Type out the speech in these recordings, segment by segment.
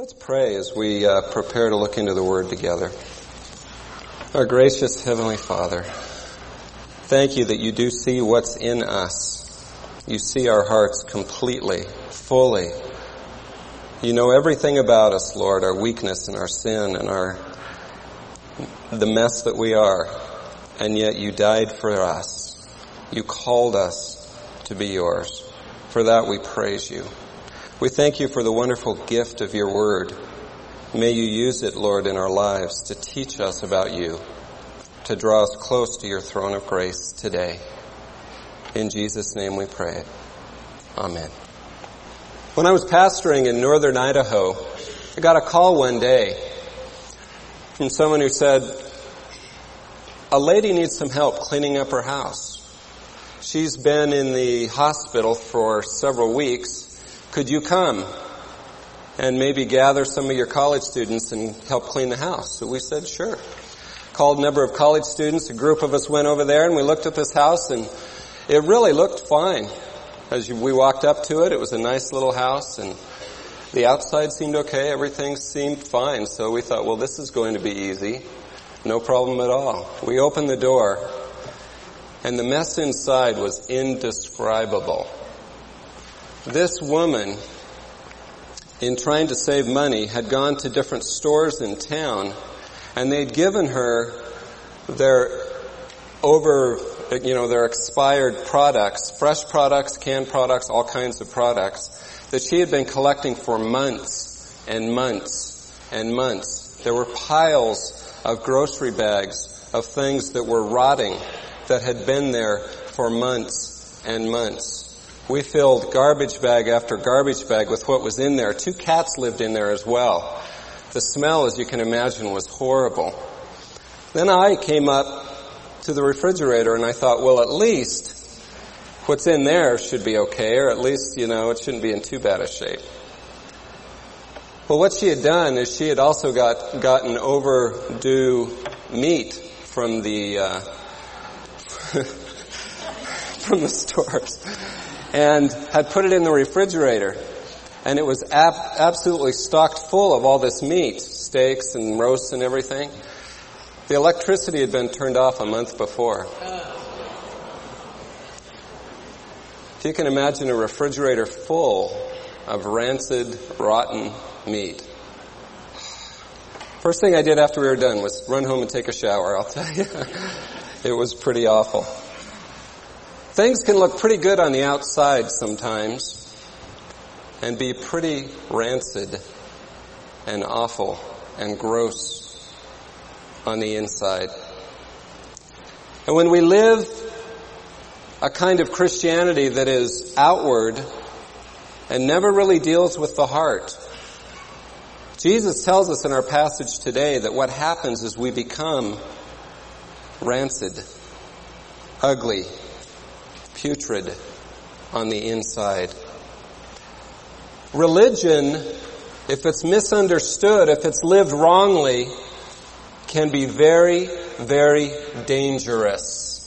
Let's pray as we uh, prepare to look into the Word together. Our gracious Heavenly Father, thank you that you do see what's in us. You see our hearts completely, fully. You know everything about us, Lord, our weakness and our sin and our, the mess that we are. And yet you died for us. You called us to be yours. For that we praise you. We thank you for the wonderful gift of your word. May you use it, Lord, in our lives to teach us about you, to draw us close to your throne of grace today. In Jesus' name we pray. Amen. When I was pastoring in northern Idaho, I got a call one day from someone who said, a lady needs some help cleaning up her house. She's been in the hospital for several weeks could you come and maybe gather some of your college students and help clean the house? So we said, sure. Called a number of college students. A group of us went over there and we looked at this house and it really looked fine. As we walked up to it, it was a nice little house and the outside seemed okay. Everything seemed fine. So we thought, well, this is going to be easy. No problem at all. We opened the door and the mess inside was indescribable. This woman, in trying to save money, had gone to different stores in town and they'd given her their over, you know, their expired products, fresh products, canned products, all kinds of products that she had been collecting for months and months and months. There were piles of grocery bags of things that were rotting that had been there for months and months. We filled garbage bag after garbage bag with what was in there. Two cats lived in there as well. The smell, as you can imagine, was horrible. Then I came up to the refrigerator and I thought, well, at least what's in there should be okay, or at least, you know, it shouldn't be in too bad a shape. Well, what she had done is she had also got gotten overdue meat from the uh, from the stores and had put it in the refrigerator. And it was ab- absolutely stocked full of all this meat, steaks and roasts and everything. The electricity had been turned off a month before. If you can imagine a refrigerator full of rancid, rotten meat. First thing I did after we were done was run home and take a shower, I'll tell you. it was pretty awful. Things can look pretty good on the outside sometimes and be pretty rancid and awful and gross on the inside. And when we live a kind of Christianity that is outward and never really deals with the heart, Jesus tells us in our passage today that what happens is we become rancid, ugly, putrid on the inside. Religion, if it's misunderstood, if it's lived wrongly, can be very, very dangerous.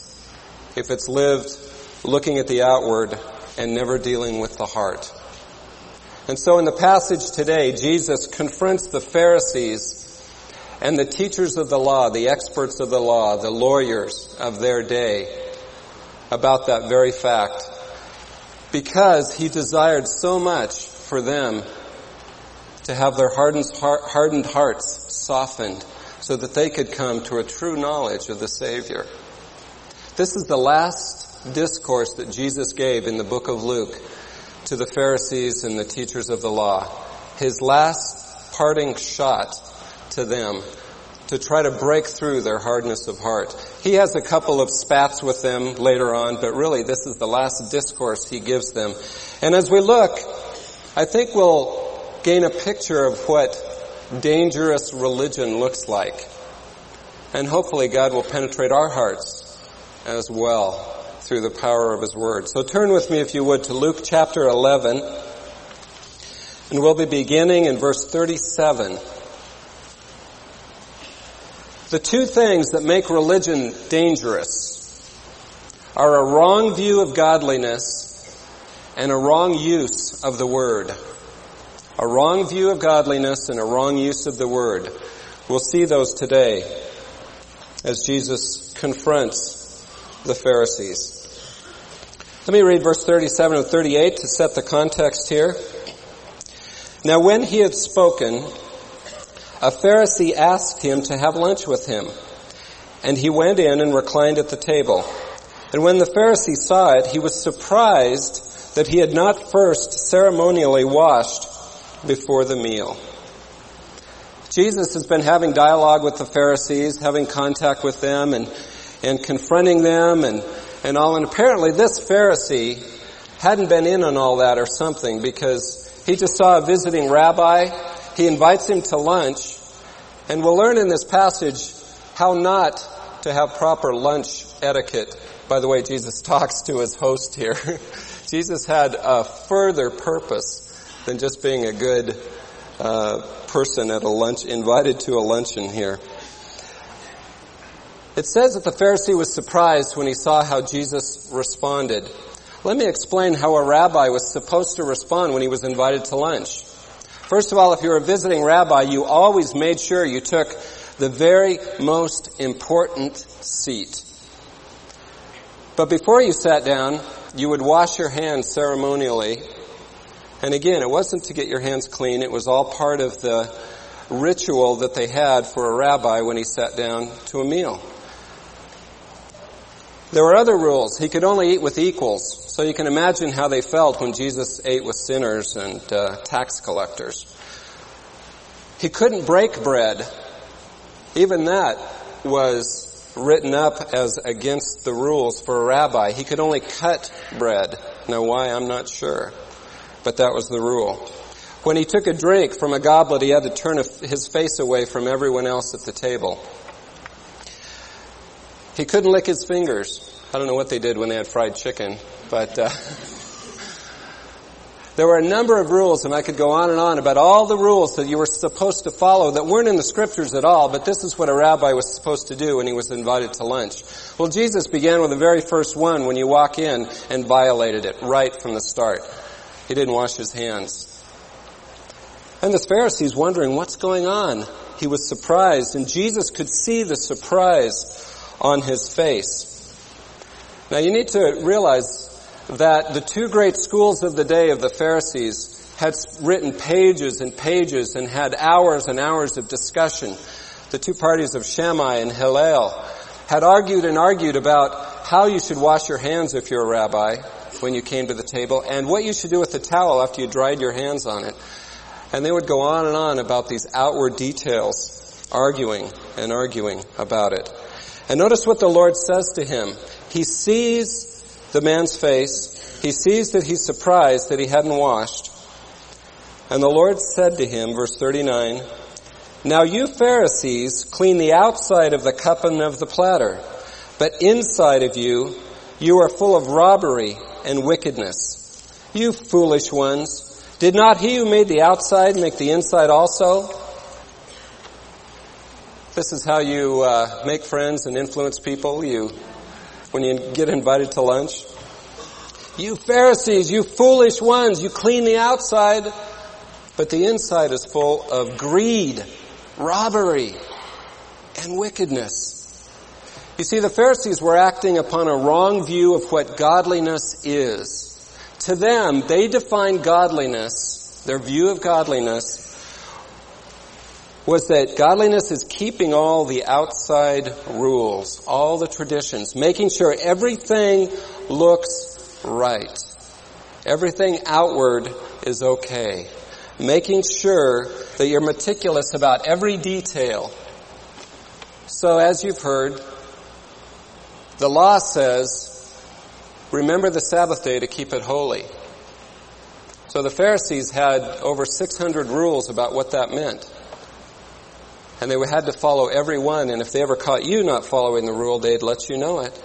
If it's lived looking at the outward and never dealing with the heart. And so in the passage today, Jesus confronts the Pharisees and the teachers of the law, the experts of the law, the lawyers of their day, about that very fact because he desired so much for them to have their hardened hearts softened so that they could come to a true knowledge of the Savior. This is the last discourse that Jesus gave in the book of Luke to the Pharisees and the teachers of the law. His last parting shot to them to try to break through their hardness of heart. He has a couple of spats with them later on, but really this is the last discourse he gives them. And as we look, I think we'll gain a picture of what dangerous religion looks like. And hopefully God will penetrate our hearts as well through the power of His Word. So turn with me, if you would, to Luke chapter 11. And we'll be beginning in verse 37. The two things that make religion dangerous are a wrong view of godliness and a wrong use of the word. A wrong view of godliness and a wrong use of the word. We'll see those today as Jesus confronts the Pharisees. Let me read verse 37 and 38 to set the context here. Now when he had spoken, a Pharisee asked him to have lunch with him. And he went in and reclined at the table. And when the Pharisee saw it, he was surprised that he had not first ceremonially washed before the meal. Jesus has been having dialogue with the Pharisees, having contact with them and, and confronting them and, and all. And apparently this Pharisee hadn't been in on all that or something because he just saw a visiting rabbi. He invites him to lunch. And we'll learn in this passage how not to have proper lunch etiquette. By the way, Jesus talks to his host here. Jesus had a further purpose than just being a good uh, person at a lunch, invited to a luncheon here. It says that the Pharisee was surprised when he saw how Jesus responded. Let me explain how a rabbi was supposed to respond when he was invited to lunch. First of all, if you're a visiting rabbi, you always made sure you took the very most important seat. But before you sat down, you would wash your hands ceremonially and again, it wasn't to get your hands clean, it was all part of the ritual that they had for a rabbi when he sat down to a meal. There were other rules. He could only eat with equals. So you can imagine how they felt when Jesus ate with sinners and uh, tax collectors. He couldn't break bread. Even that was written up as against the rules for a rabbi. He could only cut bread. Now why, I'm not sure but that was the rule. When he took a drink from a goblet, he had to turn his face away from everyone else at the table. He couldn't lick his fingers. I don't know what they did when they had fried chicken, but uh, there were a number of rules, and I could go on and on about all the rules that you were supposed to follow that weren't in the scriptures at all, but this is what a rabbi was supposed to do when he was invited to lunch. Well, Jesus began with the very first one when you walk in and violated it right from the start. He didn't wash his hands. And the Pharisees wondering what's going on. He was surprised and Jesus could see the surprise on his face. Now you need to realize that the two great schools of the day of the Pharisees had written pages and pages and had hours and hours of discussion. The two parties of Shammai and Hillel had argued and argued about how you should wash your hands if you're a rabbi when you came to the table and what you should do with the towel after you dried your hands on it. And they would go on and on about these outward details, arguing and arguing about it. And notice what the Lord says to him. He sees the man's face. He sees that he's surprised that he hadn't washed. And the Lord said to him, verse 39, Now you Pharisees clean the outside of the cup and of the platter, but inside of you, you are full of robbery and wickedness. You foolish ones, did not he who made the outside make the inside also? This is how you uh, make friends and influence people. You, when you get invited to lunch, you Pharisees, you foolish ones, you clean the outside, but the inside is full of greed, robbery, and wickedness. You see, the Pharisees were acting upon a wrong view of what godliness is. To them, they defined godliness, their view of godliness, was that godliness is keeping all the outside rules, all the traditions, making sure everything looks right. Everything outward is okay. Making sure that you're meticulous about every detail. So as you've heard, the law says, remember the Sabbath day to keep it holy. So the Pharisees had over 600 rules about what that meant. And they had to follow every one, and if they ever caught you not following the rule, they'd let you know it.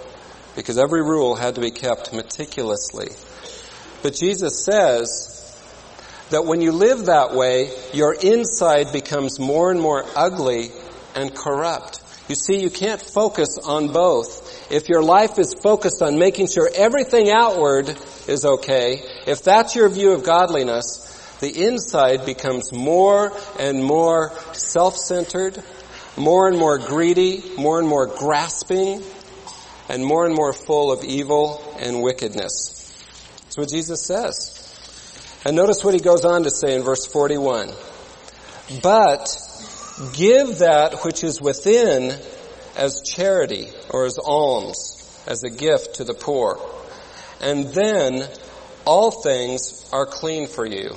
Because every rule had to be kept meticulously. But Jesus says that when you live that way, your inside becomes more and more ugly and corrupt. You see, you can't focus on both. If your life is focused on making sure everything outward is okay, if that's your view of godliness, the inside becomes more and more self-centered, more and more greedy, more and more grasping, and more and more full of evil and wickedness. That's what Jesus says. And notice what he goes on to say in verse 41. But give that which is within as charity or as alms, as a gift to the poor. And then all things are clean for you.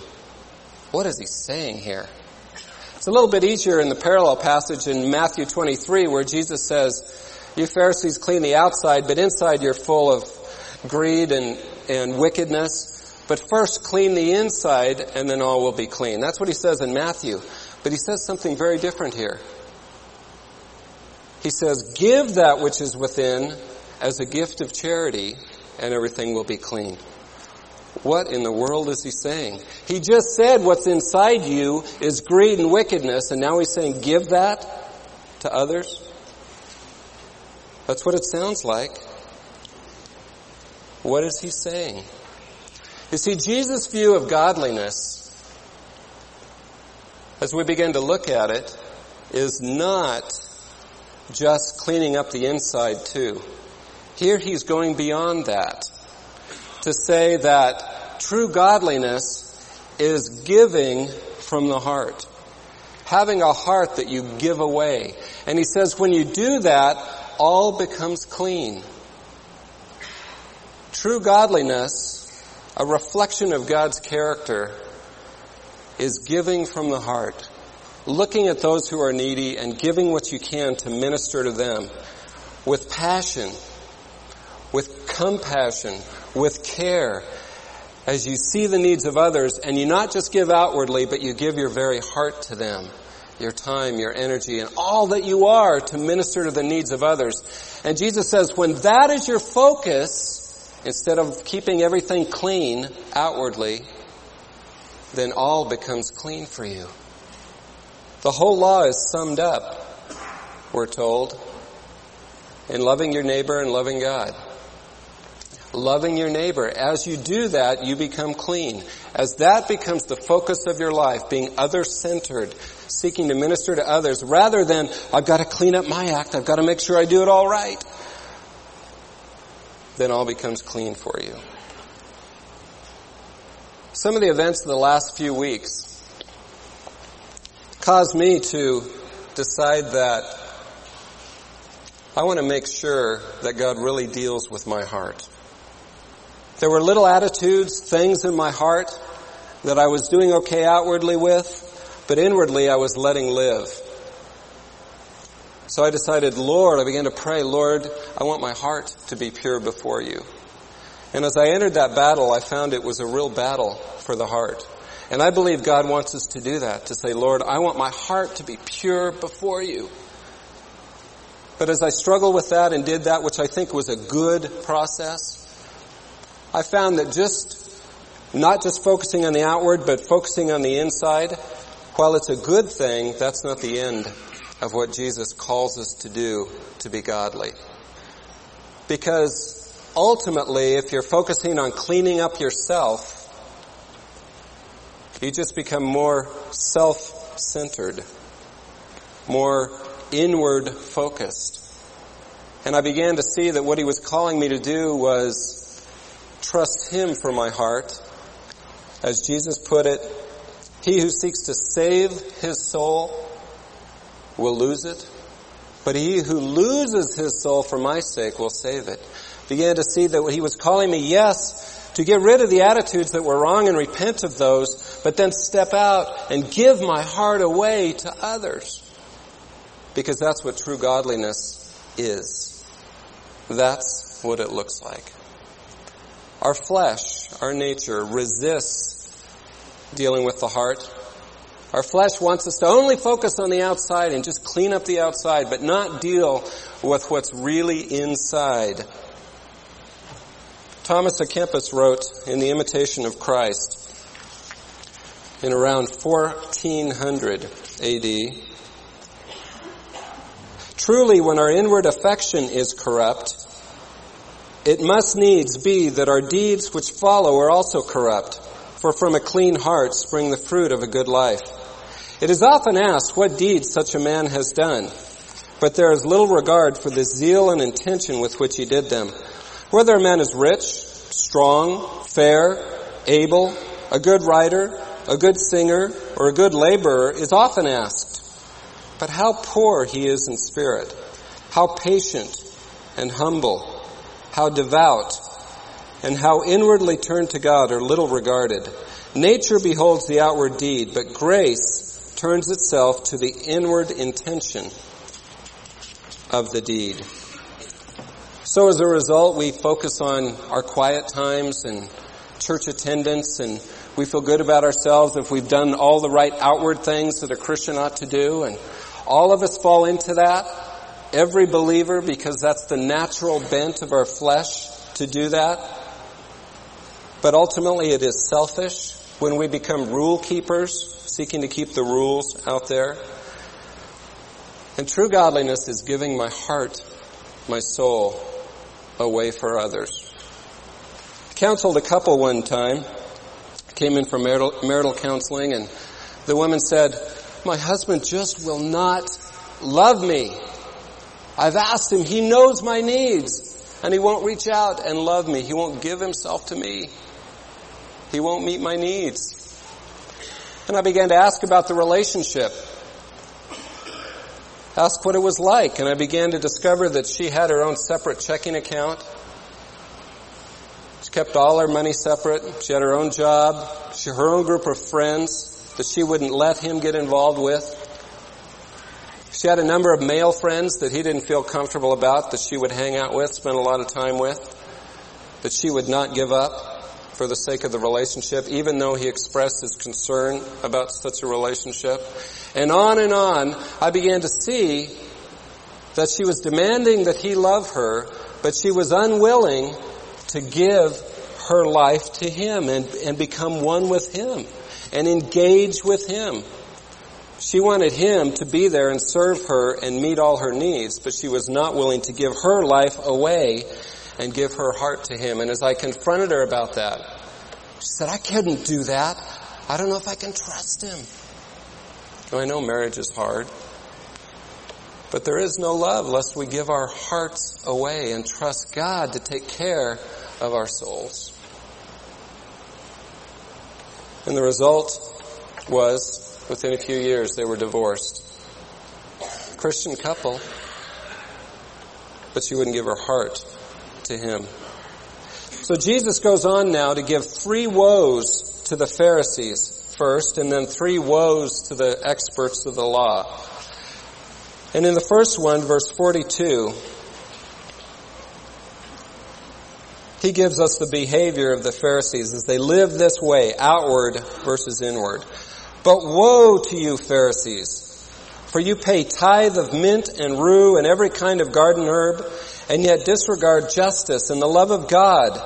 What is he saying here? It's a little bit easier in the parallel passage in Matthew 23 where Jesus says, you Pharisees clean the outside, but inside you're full of greed and, and wickedness. But first clean the inside and then all will be clean. That's what he says in Matthew. But he says something very different here. He says, give that which is within as a gift of charity and everything will be clean. What in the world is he saying? He just said what's inside you is greed and wickedness and now he's saying give that to others? That's what it sounds like. What is he saying? You see, Jesus' view of godliness, as we begin to look at it, is not just cleaning up the inside too. Here he's going beyond that to say that true godliness is giving from the heart. Having a heart that you give away. And he says when you do that, all becomes clean. True godliness, a reflection of God's character, is giving from the heart. Looking at those who are needy and giving what you can to minister to them with passion, with compassion, with care, as you see the needs of others and you not just give outwardly, but you give your very heart to them your time, your energy, and all that you are to minister to the needs of others. And Jesus says, when that is your focus, instead of keeping everything clean outwardly, then all becomes clean for you. The whole law is summed up, we're told, in loving your neighbor and loving God loving your neighbor. As you do that, you become clean. As that becomes the focus of your life, being other-centered, seeking to minister to others, rather than, I've got to clean up my act, I've got to make sure I do it all right, then all becomes clean for you. Some of the events of the last few weeks caused me to decide that I want to make sure that God really deals with my heart. There were little attitudes, things in my heart that I was doing okay outwardly with, but inwardly I was letting live. So I decided, Lord, I began to pray, Lord, I want my heart to be pure before you. And as I entered that battle, I found it was a real battle for the heart. And I believe God wants us to do that, to say, Lord, I want my heart to be pure before you. But as I struggled with that and did that, which I think was a good process, I found that just, not just focusing on the outward, but focusing on the inside, while it's a good thing, that's not the end of what Jesus calls us to do to be godly. Because ultimately, if you're focusing on cleaning up yourself, you just become more self-centered, more inward focused. And I began to see that what he was calling me to do was trust Him for my heart. As Jesus put it, he who seeks to save his soul will lose it, but he who loses his soul for my sake will save it. Began to see that he was calling me, yes, to get rid of the attitudes that were wrong and repent of those, but then step out and give my heart away to others. Because that's what true godliness is. That's what it looks like. Our flesh, our nature resists dealing with the heart. Our flesh wants us to only focus on the outside and just clean up the outside, but not deal with what's really inside. Thomas à Kempis wrote in The Imitation of Christ in around 1400 AD, Truly, when our inward affection is corrupt, it must needs be that our deeds which follow are also corrupt. for from a clean heart spring the fruit of a good life. It is often asked what deeds such a man has done, but there is little regard for the zeal and intention with which he did them. Whether a man is rich, strong, fair, able, a good writer, a good singer, or a good laborer is often asked. But how poor he is in spirit, how patient and humble, how devout, and how inwardly turned to God are little regarded. Nature beholds the outward deed, but grace turns itself to the inward intention of the deed. So as a result, we focus on our quiet times and church attendance and we feel good about ourselves if we've done all the right outward things that a Christian ought to do and all of us fall into that. Every believer because that's the natural bent of our flesh to do that. But ultimately it is selfish when we become rule keepers, seeking to keep the rules out there. And true godliness is giving my heart, my soul, away for others. I counseled a couple one time, came in for marital, marital counseling, and the woman said, my husband just will not love me. I've asked him, he knows my needs, and he won't reach out and love me. He won't give himself to me. He won't meet my needs. And I began to ask about the relationship. Ask what it was like, and I began to discover that she had her own separate checking account. She kept all her money separate. She had her own job. She her own group of friends that she wouldn't let him get involved with. She had a number of male friends that he didn't feel comfortable about that she would hang out with, spend a lot of time with, that she would not give up for the sake of the relationship, even though he expressed his concern about such a relationship. And on and on, I began to see that she was demanding that he love her, but she was unwilling to give her life to him and, and become one with him and engage with him. She wanted him to be there and serve her and meet all her needs, but she was not willing to give her life away and give her heart to him. And as I confronted her about that, she said, I couldn't do that. I don't know if I can trust him. I know marriage is hard, but there is no love lest we give our hearts away and trust God to take care of our souls. And the result was, within a few years, they were divorced. Christian couple, but she wouldn't give her heart to him. So Jesus goes on now to give three woes to the Pharisees first, and then three woes to the experts of the law. And in the first one, verse 42, he gives us the behavior of the Pharisees as they live this way, outward versus inward. But woe to you, Pharisees, for you pay tithe of mint and rue and every kind of garden herb, and yet disregard justice and the love of God.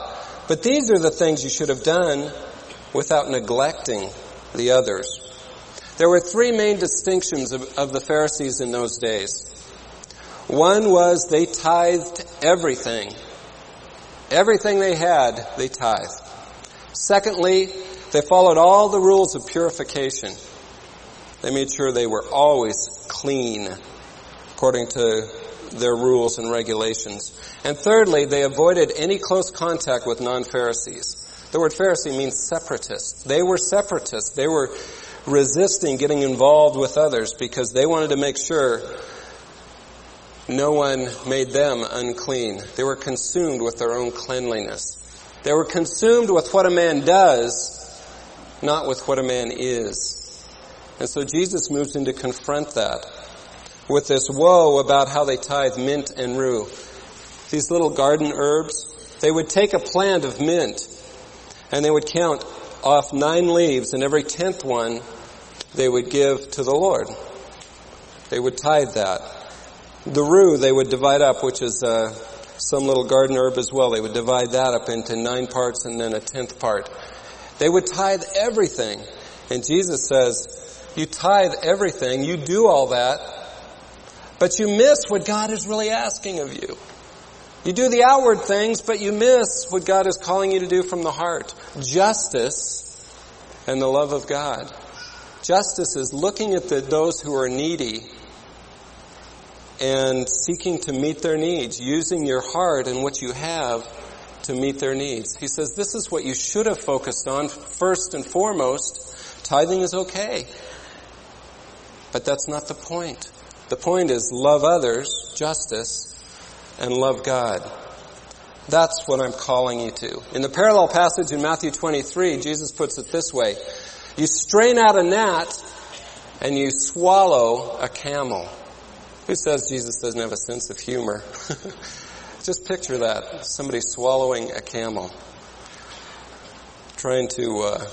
But these are the things you should have done without neglecting the others. There were three main distinctions of, of the Pharisees in those days. One was they tithed everything. Everything they had, they tithed. Secondly, they followed all the rules of purification. They made sure they were always clean according to their rules and regulations. And thirdly, they avoided any close contact with non-Pharisees. The word Pharisee means separatist. They were separatists. They were resisting getting involved with others because they wanted to make sure no one made them unclean. They were consumed with their own cleanliness. They were consumed with what a man does, not with what a man is. And so Jesus moves in to confront that with this woe about how they tithe mint and rue. These little garden herbs, they would take a plant of mint and they would count off nine leaves and every tenth one they would give to the Lord. They would tithe that. The rue they would divide up, which is uh, some little garden herb as well. They would divide that up into nine parts and then a tenth part. They would tithe everything. And Jesus says, you tithe everything, you do all that, but you miss what God is really asking of you. You do the outward things, but you miss what God is calling you to do from the heart. Justice and the love of God. Justice is looking at the, those who are needy and seeking to meet their needs, using your heart and what you have to meet their needs. He says this is what you should have focused on first and foremost. Tithing is okay. But that's not the point. The point is love others, justice, and love God. That's what I'm calling you to. In the parallel passage in Matthew 23, Jesus puts it this way. You strain out a gnat and you swallow a camel. Who says Jesus doesn't have a sense of humor? Just picture that. Somebody swallowing a camel. Trying to uh,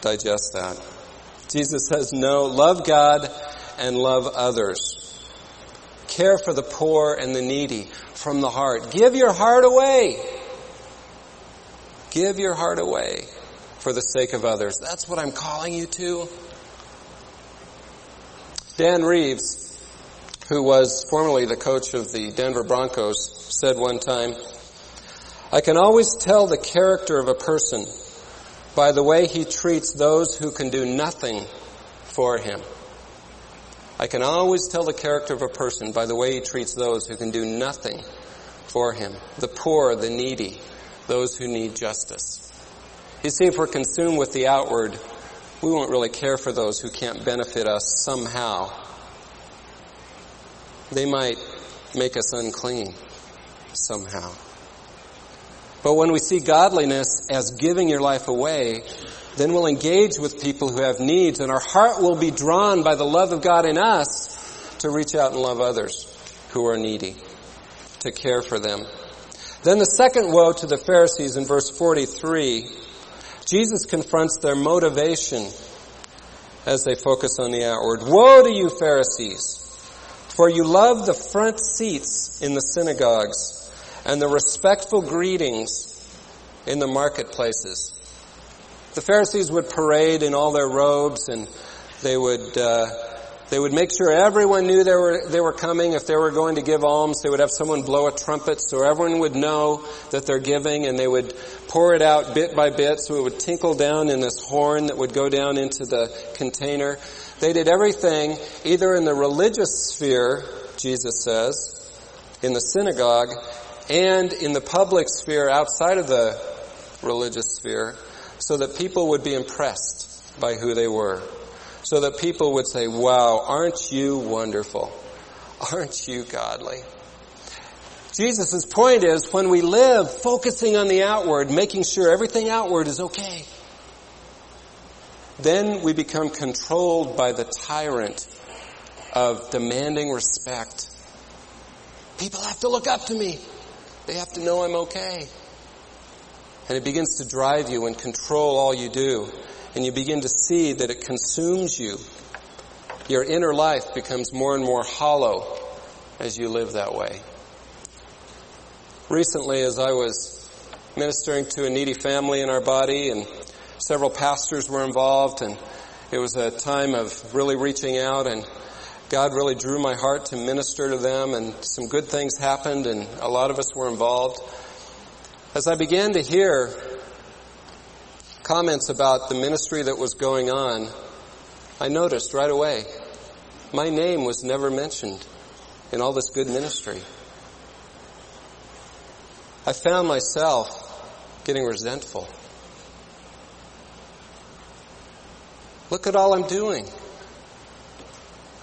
digest that. Jesus says, no, love God and love others. Care for the poor and the needy from the heart. Give your heart away. Give your heart away for the sake of others. That's what I'm calling you to. Dan Reeves, who was formerly the coach of the Denver Broncos, said one time, I can always tell the character of a person by the way he treats those who can do nothing for him. I can always tell the character of a person by the way he treats those who can do nothing for him. The poor, the needy, those who need justice. You see, if we're consumed with the outward, we won't really care for those who can't benefit us somehow. They might make us unclean somehow. But when we see godliness as giving your life away, then we'll engage with people who have needs and our heart will be drawn by the love of God in us to reach out and love others who are needy, to care for them. Then the second woe to the Pharisees in verse 43, Jesus confronts their motivation as they focus on the outward. Woe to you Pharisees! For you love the front seats in the synagogues and the respectful greetings in the marketplaces the Pharisees would parade in all their robes and they would, uh, they would make sure everyone knew they were, they were coming. If they were going to give alms, they would have someone blow a trumpet so everyone would know that they're giving and they would pour it out bit by bit so it would tinkle down in this horn that would go down into the container. They did everything either in the religious sphere, Jesus says, in the synagogue, and in the public sphere outside of the religious sphere so that people would be impressed by who they were. So that people would say, wow, aren't you wonderful? Aren't you godly? Jesus' point is when we live focusing on the outward, making sure everything outward is okay, then we become controlled by the tyrant of demanding respect. People have to look up to me. They have to know I'm okay. And it begins to drive you and control all you do. And you begin to see that it consumes you. Your inner life becomes more and more hollow as you live that way. Recently, as I was ministering to a needy family in our body and several pastors were involved and it was a time of really reaching out and God really drew my heart to minister to them and some good things happened and a lot of us were involved. As I began to hear comments about the ministry that was going on, I noticed right away my name was never mentioned in all this good ministry. I found myself getting resentful. Look at all I'm doing.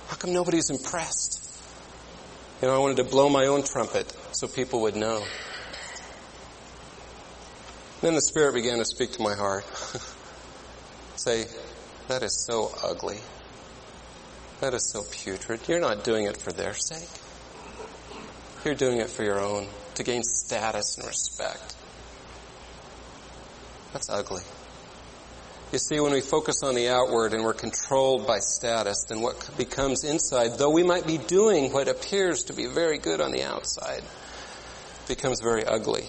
How come nobody's impressed? You know, I wanted to blow my own trumpet so people would know. Then the Spirit began to speak to my heart. Say, that is so ugly. That is so putrid. You're not doing it for their sake. You're doing it for your own, to gain status and respect. That's ugly. You see, when we focus on the outward and we're controlled by status, then what becomes inside, though we might be doing what appears to be very good on the outside, becomes very ugly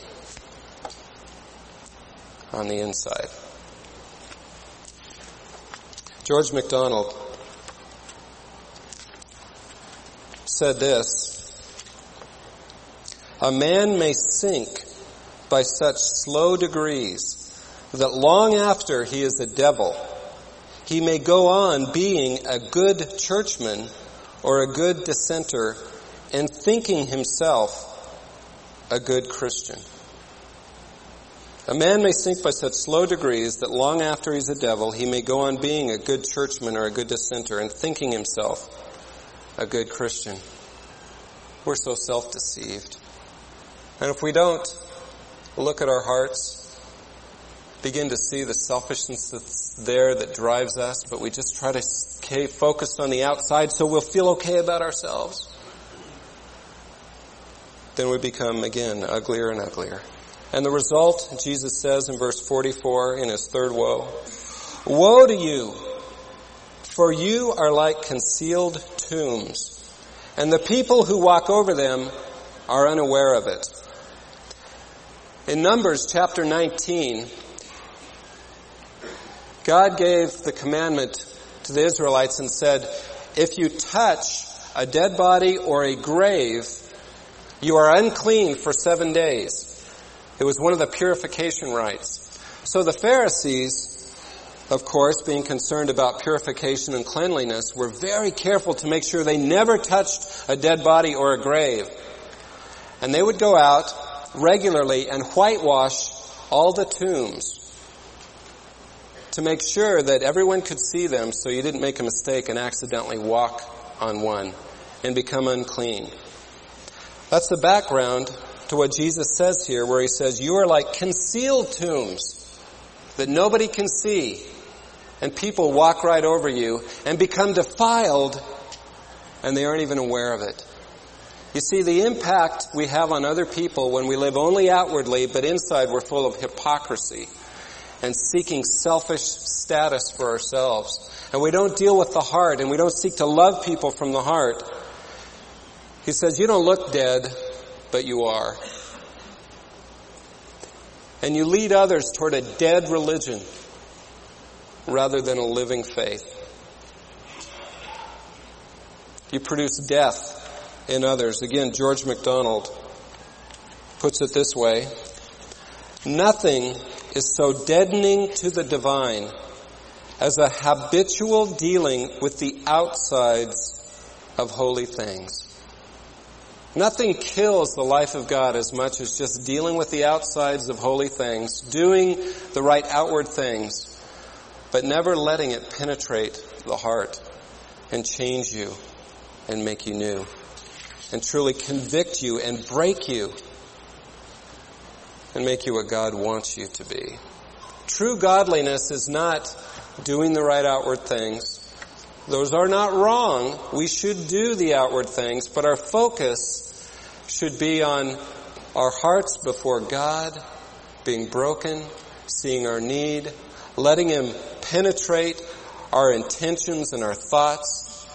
on the inside. George MacDonald said this, a man may sink by such slow degrees that long after he is a devil, he may go on being a good churchman or a good dissenter and thinking himself a good Christian. A man may sink by such slow degrees that long after he's a devil, he may go on being a good churchman or a good dissenter and thinking himself a good Christian. We're so self-deceived. And if we don't look at our hearts, begin to see the selfishness that's there that drives us, but we just try to stay focused on the outside so we'll feel okay about ourselves, then we become again uglier and uglier. And the result, Jesus says in verse 44 in his third woe, Woe to you, for you are like concealed tombs, and the people who walk over them are unaware of it. In Numbers chapter 19, God gave the commandment to the Israelites and said, if you touch a dead body or a grave, you are unclean for seven days. It was one of the purification rites. So the Pharisees, of course, being concerned about purification and cleanliness, were very careful to make sure they never touched a dead body or a grave. And they would go out regularly and whitewash all the tombs to make sure that everyone could see them so you didn't make a mistake and accidentally walk on one and become unclean. That's the background to what Jesus says here where he says, you are like concealed tombs that nobody can see and people walk right over you and become defiled and they aren't even aware of it. You see, the impact we have on other people when we live only outwardly, but inside we're full of hypocrisy and seeking selfish status for ourselves. And we don't deal with the heart and we don't seek to love people from the heart. He says, you don't look dead, but you are. And you lead others toward a dead religion rather than a living faith. You produce death in others. Again, George MacDonald puts it this way. Nothing is so deadening to the divine as a habitual dealing with the outsides of holy things. Nothing kills the life of God as much as just dealing with the outsides of holy things, doing the right outward things, but never letting it penetrate the heart and change you and make you new and truly convict you and break you and make you what God wants you to be. True godliness is not doing the right outward things. Those are not wrong. We should do the outward things, but our focus should be on our hearts before God, being broken, seeing our need, letting Him penetrate our intentions and our thoughts,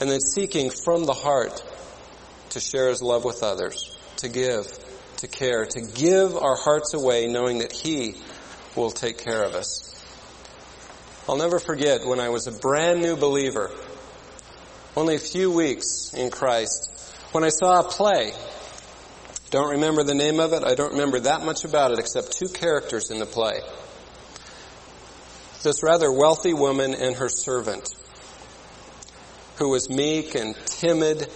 and then seeking from the heart to share His love with others, to give, to care, to give our hearts away knowing that He will take care of us. I'll never forget when I was a brand new believer, only a few weeks in Christ, when I saw a play. Don't remember the name of it. I don't remember that much about it except two characters in the play. This rather wealthy woman and her servant who was meek and timid.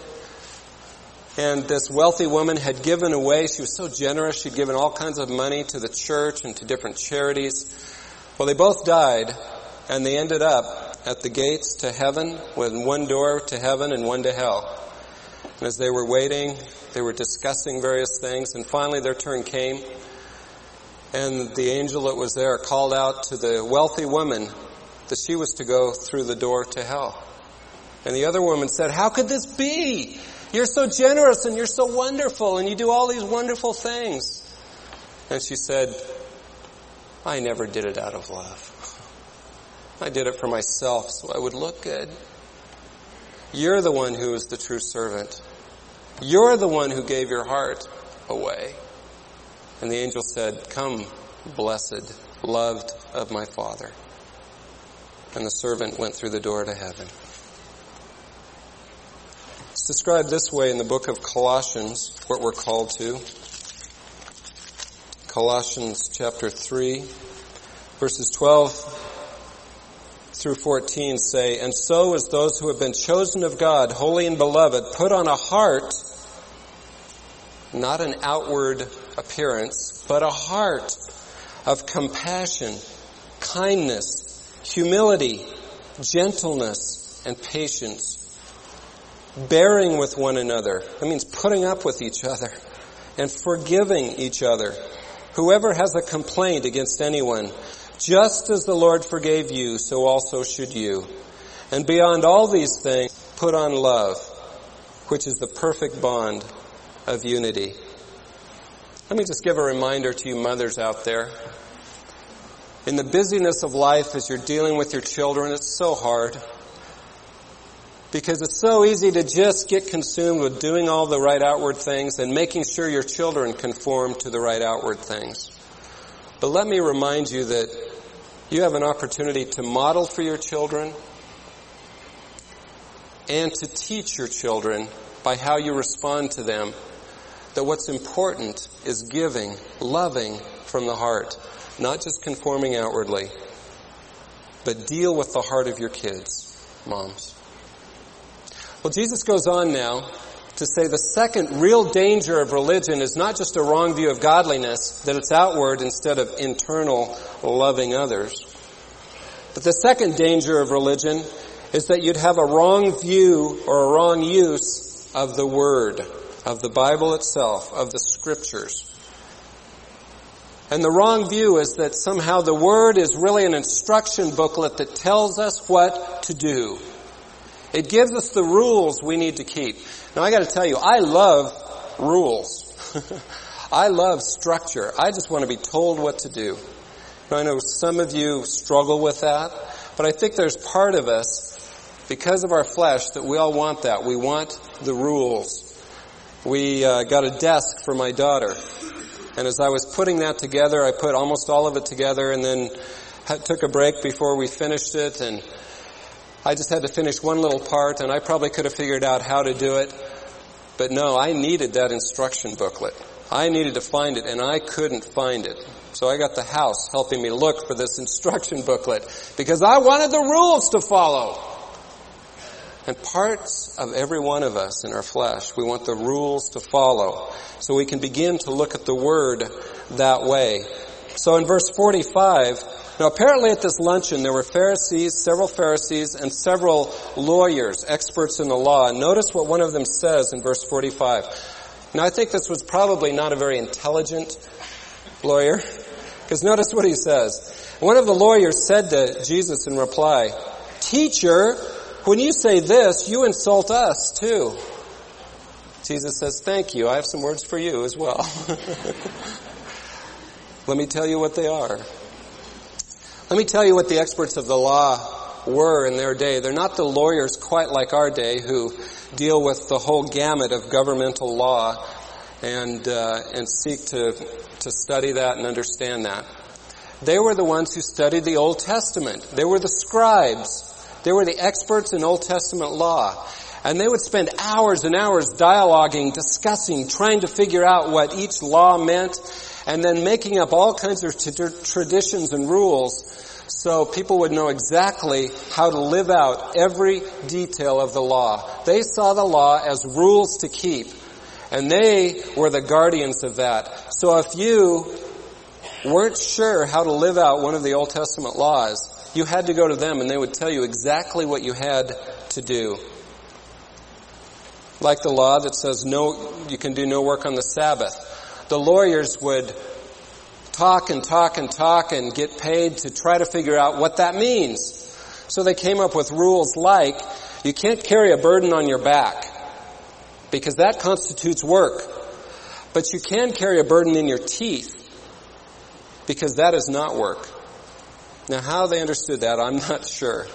And this wealthy woman had given away, she was so generous, she'd given all kinds of money to the church and to different charities. Well, they both died and they ended up at the gates to heaven with one door to heaven and one to hell. And as they were waiting, they were discussing various things, and finally their turn came. And the angel that was there called out to the wealthy woman that she was to go through the door to hell. And the other woman said, how could this be? You're so generous and you're so wonderful and you do all these wonderful things. And she said, I never did it out of love. I did it for myself so I would look good. You're the one who is the true servant. You're the one who gave your heart away. And the angel said, Come, blessed, loved of my Father. And the servant went through the door to heaven. It's described this way in the book of Colossians, what we're called to. Colossians chapter 3, verses 12 through 14 say, And so as those who have been chosen of God, holy and beloved, put on a heart, not an outward appearance, but a heart of compassion, kindness, humility, gentleness, and patience, bearing with one another. That means putting up with each other and forgiving each other. Whoever has a complaint against anyone, just as the Lord forgave you, so also should you. And beyond all these things, put on love, which is the perfect bond of unity. Let me just give a reminder to you mothers out there. In the busyness of life as you're dealing with your children, it's so hard. Because it's so easy to just get consumed with doing all the right outward things and making sure your children conform to the right outward things. But let me remind you that you have an opportunity to model for your children and to teach your children by how you respond to them that what's important is giving, loving from the heart, not just conforming outwardly, but deal with the heart of your kids, moms. Well, Jesus goes on now to say the second real danger of religion is not just a wrong view of godliness, that it's outward instead of internal loving others. But the second danger of religion is that you'd have a wrong view or a wrong use of the Word, of the Bible itself, of the Scriptures. And the wrong view is that somehow the Word is really an instruction booklet that tells us what to do. It gives us the rules we need to keep. Now I gotta tell you, I love rules. I love structure. I just want to be told what to do. Now I know some of you struggle with that, but I think there's part of us, because of our flesh, that we all want that. We want the rules. We uh, got a desk for my daughter. And as I was putting that together, I put almost all of it together and then took a break before we finished it and I just had to finish one little part and I probably could have figured out how to do it. But no, I needed that instruction booklet. I needed to find it and I couldn't find it. So I got the house helping me look for this instruction booklet because I wanted the rules to follow. And parts of every one of us in our flesh, we want the rules to follow. So we can begin to look at the Word that way. So in verse 45, now apparently at this luncheon there were Pharisees, several Pharisees, and several lawyers, experts in the law. And notice what one of them says in verse 45. Now I think this was probably not a very intelligent lawyer, because notice what he says. One of the lawyers said to Jesus in reply, Teacher, when you say this, you insult us too. Jesus says, thank you. I have some words for you as well. Let me tell you what they are. Let me tell you what the experts of the law were in their day. They're not the lawyers quite like our day who deal with the whole gamut of governmental law and uh, and seek to to study that and understand that. They were the ones who studied the Old Testament. They were the scribes. They were the experts in Old Testament law. And they would spend hours and hours dialoguing, discussing, trying to figure out what each law meant, and then making up all kinds of t- traditions and rules so people would know exactly how to live out every detail of the law. They saw the law as rules to keep, and they were the guardians of that. So if you weren't sure how to live out one of the Old Testament laws, you had to go to them and they would tell you exactly what you had to do. Like the law that says no, you can do no work on the Sabbath. The lawyers would talk and talk and talk and get paid to try to figure out what that means. So they came up with rules like you can't carry a burden on your back because that constitutes work. But you can carry a burden in your teeth because that is not work. Now how they understood that, I'm not sure.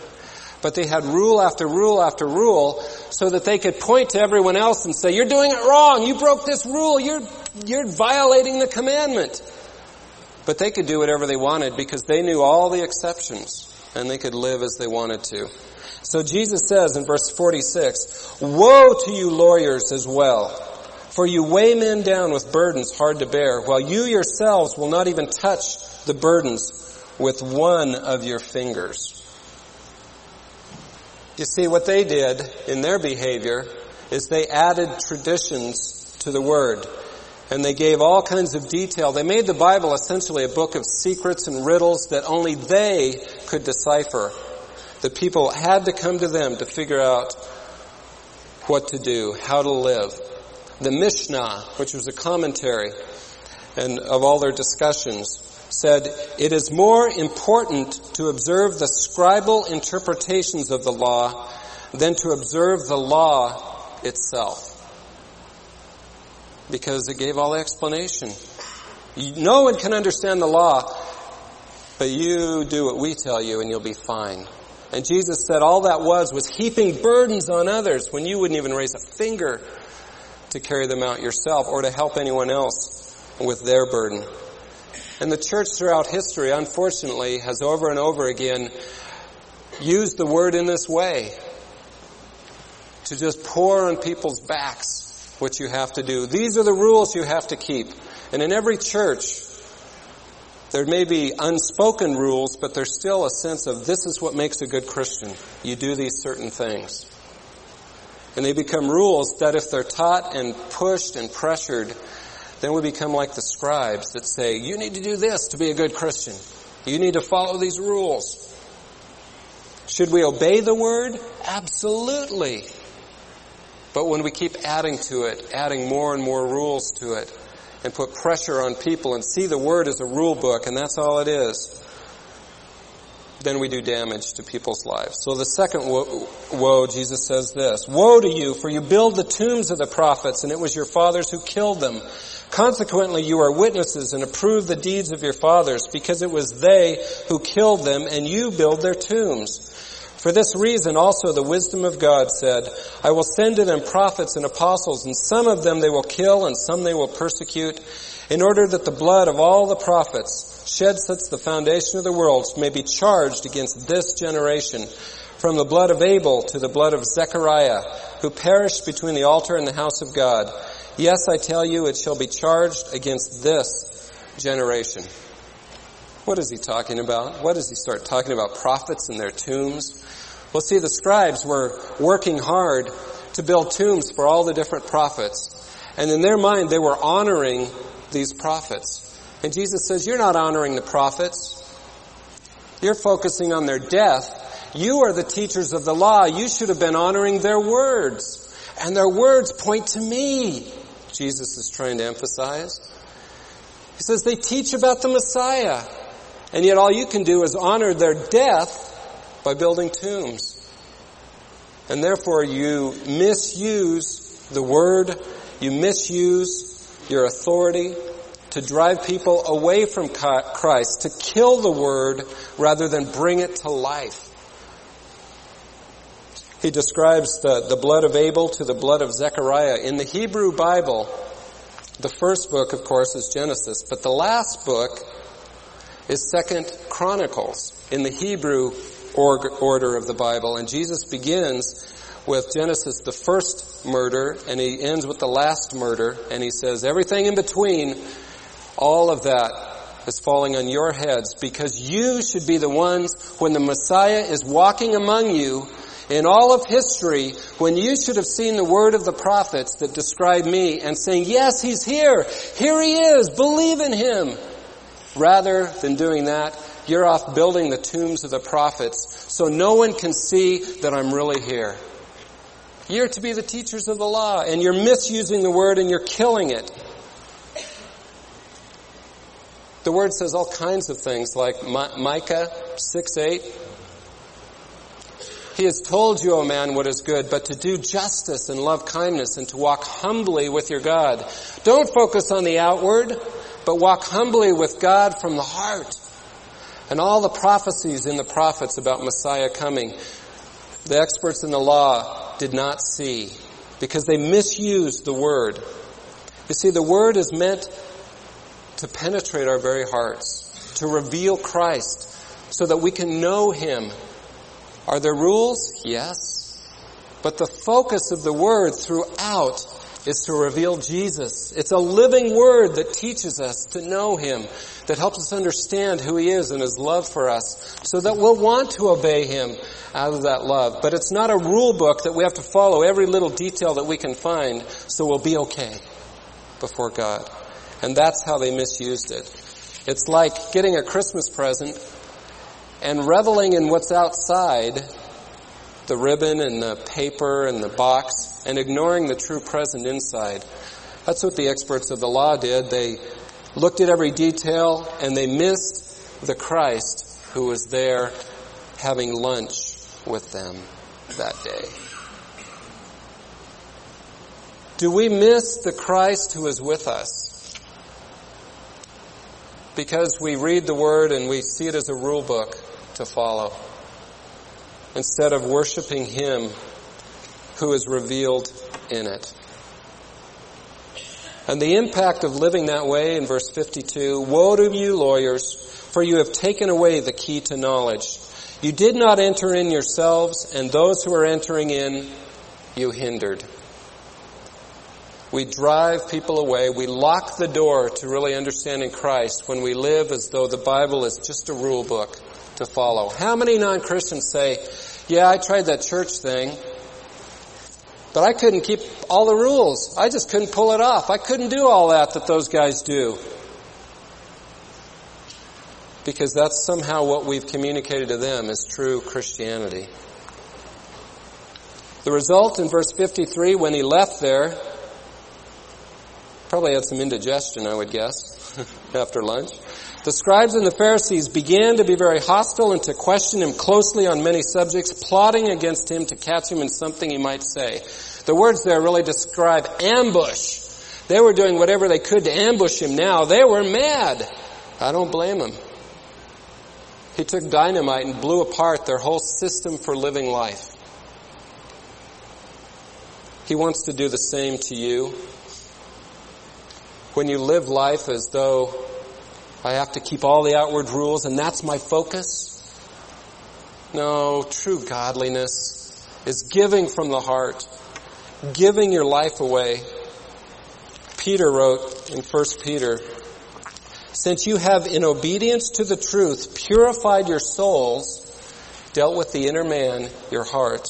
But they had rule after rule after rule so that they could point to everyone else and say, you're doing it wrong. You broke this rule. You're, you're violating the commandment. But they could do whatever they wanted because they knew all the exceptions and they could live as they wanted to. So Jesus says in verse 46, Woe to you lawyers as well, for you weigh men down with burdens hard to bear, while you yourselves will not even touch the burdens with one of your fingers. You see, what they did in their behavior is they added traditions to the Word. And they gave all kinds of detail. They made the Bible essentially a book of secrets and riddles that only they could decipher. The people had to come to them to figure out what to do, how to live. The Mishnah, which was a commentary and of all their discussions, said, it is more important to observe the scribal interpretations of the law than to observe the law itself. Because it gave all the explanation. No one can understand the law, but you do what we tell you and you'll be fine. And Jesus said all that was was heaping burdens on others when you wouldn't even raise a finger to carry them out yourself or to help anyone else with their burden. And the church throughout history, unfortunately, has over and over again used the word in this way to just pour on people's backs what you have to do. These are the rules you have to keep. And in every church, there may be unspoken rules, but there's still a sense of this is what makes a good Christian. You do these certain things. And they become rules that if they're taught and pushed and pressured, then we become like the scribes that say, you need to do this to be a good Christian. You need to follow these rules. Should we obey the word? Absolutely. But when we keep adding to it, adding more and more rules to it, and put pressure on people and see the word as a rule book and that's all it is, then we do damage to people's lives. So the second woe, Jesus says this, Woe to you, for you build the tombs of the prophets, and it was your fathers who killed them. Consequently, you are witnesses and approve the deeds of your fathers, because it was they who killed them, and you build their tombs. For this reason also the wisdom of God said, I will send to them prophets and apostles, and some of them they will kill, and some they will persecute, in order that the blood of all the prophets shed since the foundation of the world may be charged against this generation, from the blood of Abel to the blood of Zechariah, who perished between the altar and the house of God. Yes, I tell you, it shall be charged against this generation. What is he talking about? What does he start talking about? Prophets and their tombs? Well, see, the scribes were working hard to build tombs for all the different prophets. And in their mind, they were honoring these prophets. And Jesus says, you're not honoring the prophets. You're focusing on their death. You are the teachers of the law. You should have been honoring their words. And their words point to me. Jesus is trying to emphasize. He says they teach about the Messiah. And yet all you can do is honor their death by building tombs. And therefore you misuse the word, you misuse your authority to drive people away from Christ, to kill the word rather than bring it to life. He describes the, the blood of Abel to the blood of Zechariah. In the Hebrew Bible, the first book, of course, is Genesis, but the last book is Second Chronicles in the Hebrew order of the Bible. And Jesus begins with Genesis, the first murder, and he ends with the last murder, and he says, everything in between, all of that is falling on your heads because you should be the ones when the Messiah is walking among you in all of history when you should have seen the word of the prophets that describe me and saying, yes, he's here. Here he is. Believe in him. Rather than doing that, you're off building the tombs of the prophets so no one can see that I'm really here. You're to be the teachers of the law and you're misusing the word and you're killing it. The word says all kinds of things like Micah 6 8. He has told you, O man, what is good, but to do justice and love kindness and to walk humbly with your God. Don't focus on the outward, but walk humbly with God from the heart. And all the prophecies in the prophets about Messiah coming, the experts in the law did not see because they misused the word. You see, the word is meant to penetrate our very hearts, to reveal Christ so that we can know Him. Are there rules? Yes. But the focus of the word throughout is to reveal Jesus. It's a living word that teaches us to know Him, that helps us understand who He is and His love for us, so that we'll want to obey Him out of that love. But it's not a rule book that we have to follow every little detail that we can find, so we'll be okay before God. And that's how they misused it. It's like getting a Christmas present and reveling in what's outside the ribbon and the paper and the box and ignoring the true present inside. That's what the experts of the law did. They looked at every detail and they missed the Christ who was there having lunch with them that day. Do we miss the Christ who is with us? Because we read the Word and we see it as a rule book to follow instead of worshiping Him who is revealed in it. And the impact of living that way in verse 52, woe to you lawyers, for you have taken away the key to knowledge. You did not enter in yourselves, and those who are entering in, you hindered. We drive people away. We lock the door to really understanding Christ when we live as though the Bible is just a rule book to follow. How many non-Christians say, yeah, I tried that church thing, but I couldn't keep all the rules. I just couldn't pull it off. I couldn't do all that that those guys do. Because that's somehow what we've communicated to them as true Christianity. The result in verse 53, when he left there, probably had some indigestion, I would guess, after lunch. The scribes and the Pharisees began to be very hostile and to question him closely on many subjects, plotting against him to catch him in something he might say. The words there really describe ambush. They were doing whatever they could to ambush him now. They were mad. I don't blame them. He took dynamite and blew apart their whole system for living life. He wants to do the same to you. When you live life as though I have to keep all the outward rules and that's my focus. No, true godliness is giving from the heart, giving your life away. Peter wrote in 1 Peter, since you have in obedience to the truth purified your souls, dealt with the inner man, your heart,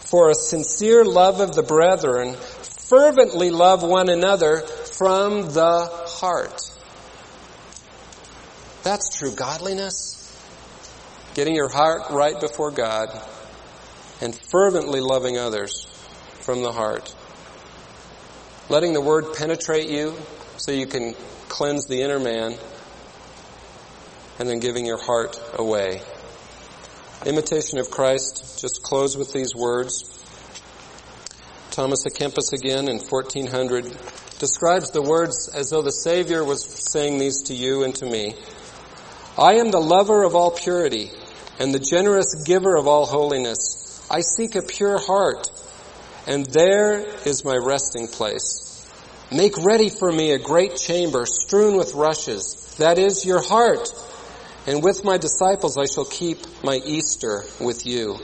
for a sincere love of the brethren, fervently love one another from the heart. That's true godliness. Getting your heart right before God and fervently loving others from the heart. Letting the word penetrate you so you can cleanse the inner man and then giving your heart away. Imitation of Christ, just close with these words. Thomas à Kempis again in 1400 describes the words as though the Savior was saying these to you and to me. I am the lover of all purity and the generous giver of all holiness. I seek a pure heart and there is my resting place. Make ready for me a great chamber strewn with rushes. That is your heart. And with my disciples I shall keep my Easter with you.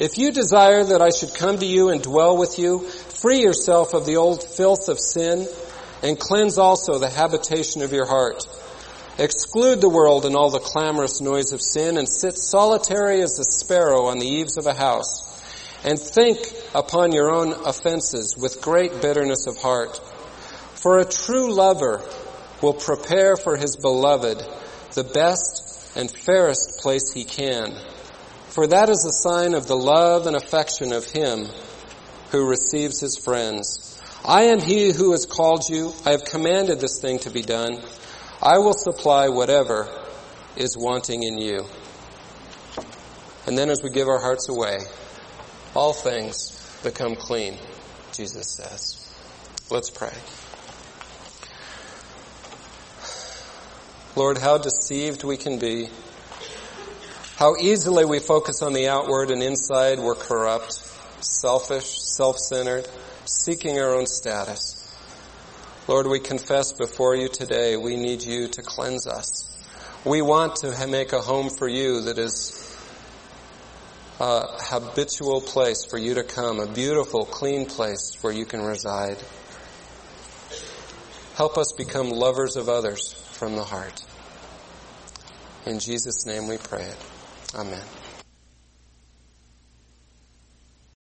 If you desire that I should come to you and dwell with you, free yourself of the old filth of sin and cleanse also the habitation of your heart. Exclude the world and all the clamorous noise of sin and sit solitary as a sparrow on the eaves of a house and think upon your own offenses with great bitterness of heart. For a true lover will prepare for his beloved the best and fairest place he can. For that is a sign of the love and affection of him who receives his friends. I am he who has called you. I have commanded this thing to be done. I will supply whatever is wanting in you. And then as we give our hearts away, all things become clean, Jesus says. Let's pray. Lord, how deceived we can be. How easily we focus on the outward and inside we're corrupt, selfish, self-centered, seeking our own status. Lord, we confess before you today we need you to cleanse us. We want to make a home for you that is a habitual place for you to come, a beautiful, clean place where you can reside. Help us become lovers of others from the heart. In Jesus' name we pray it. Amen.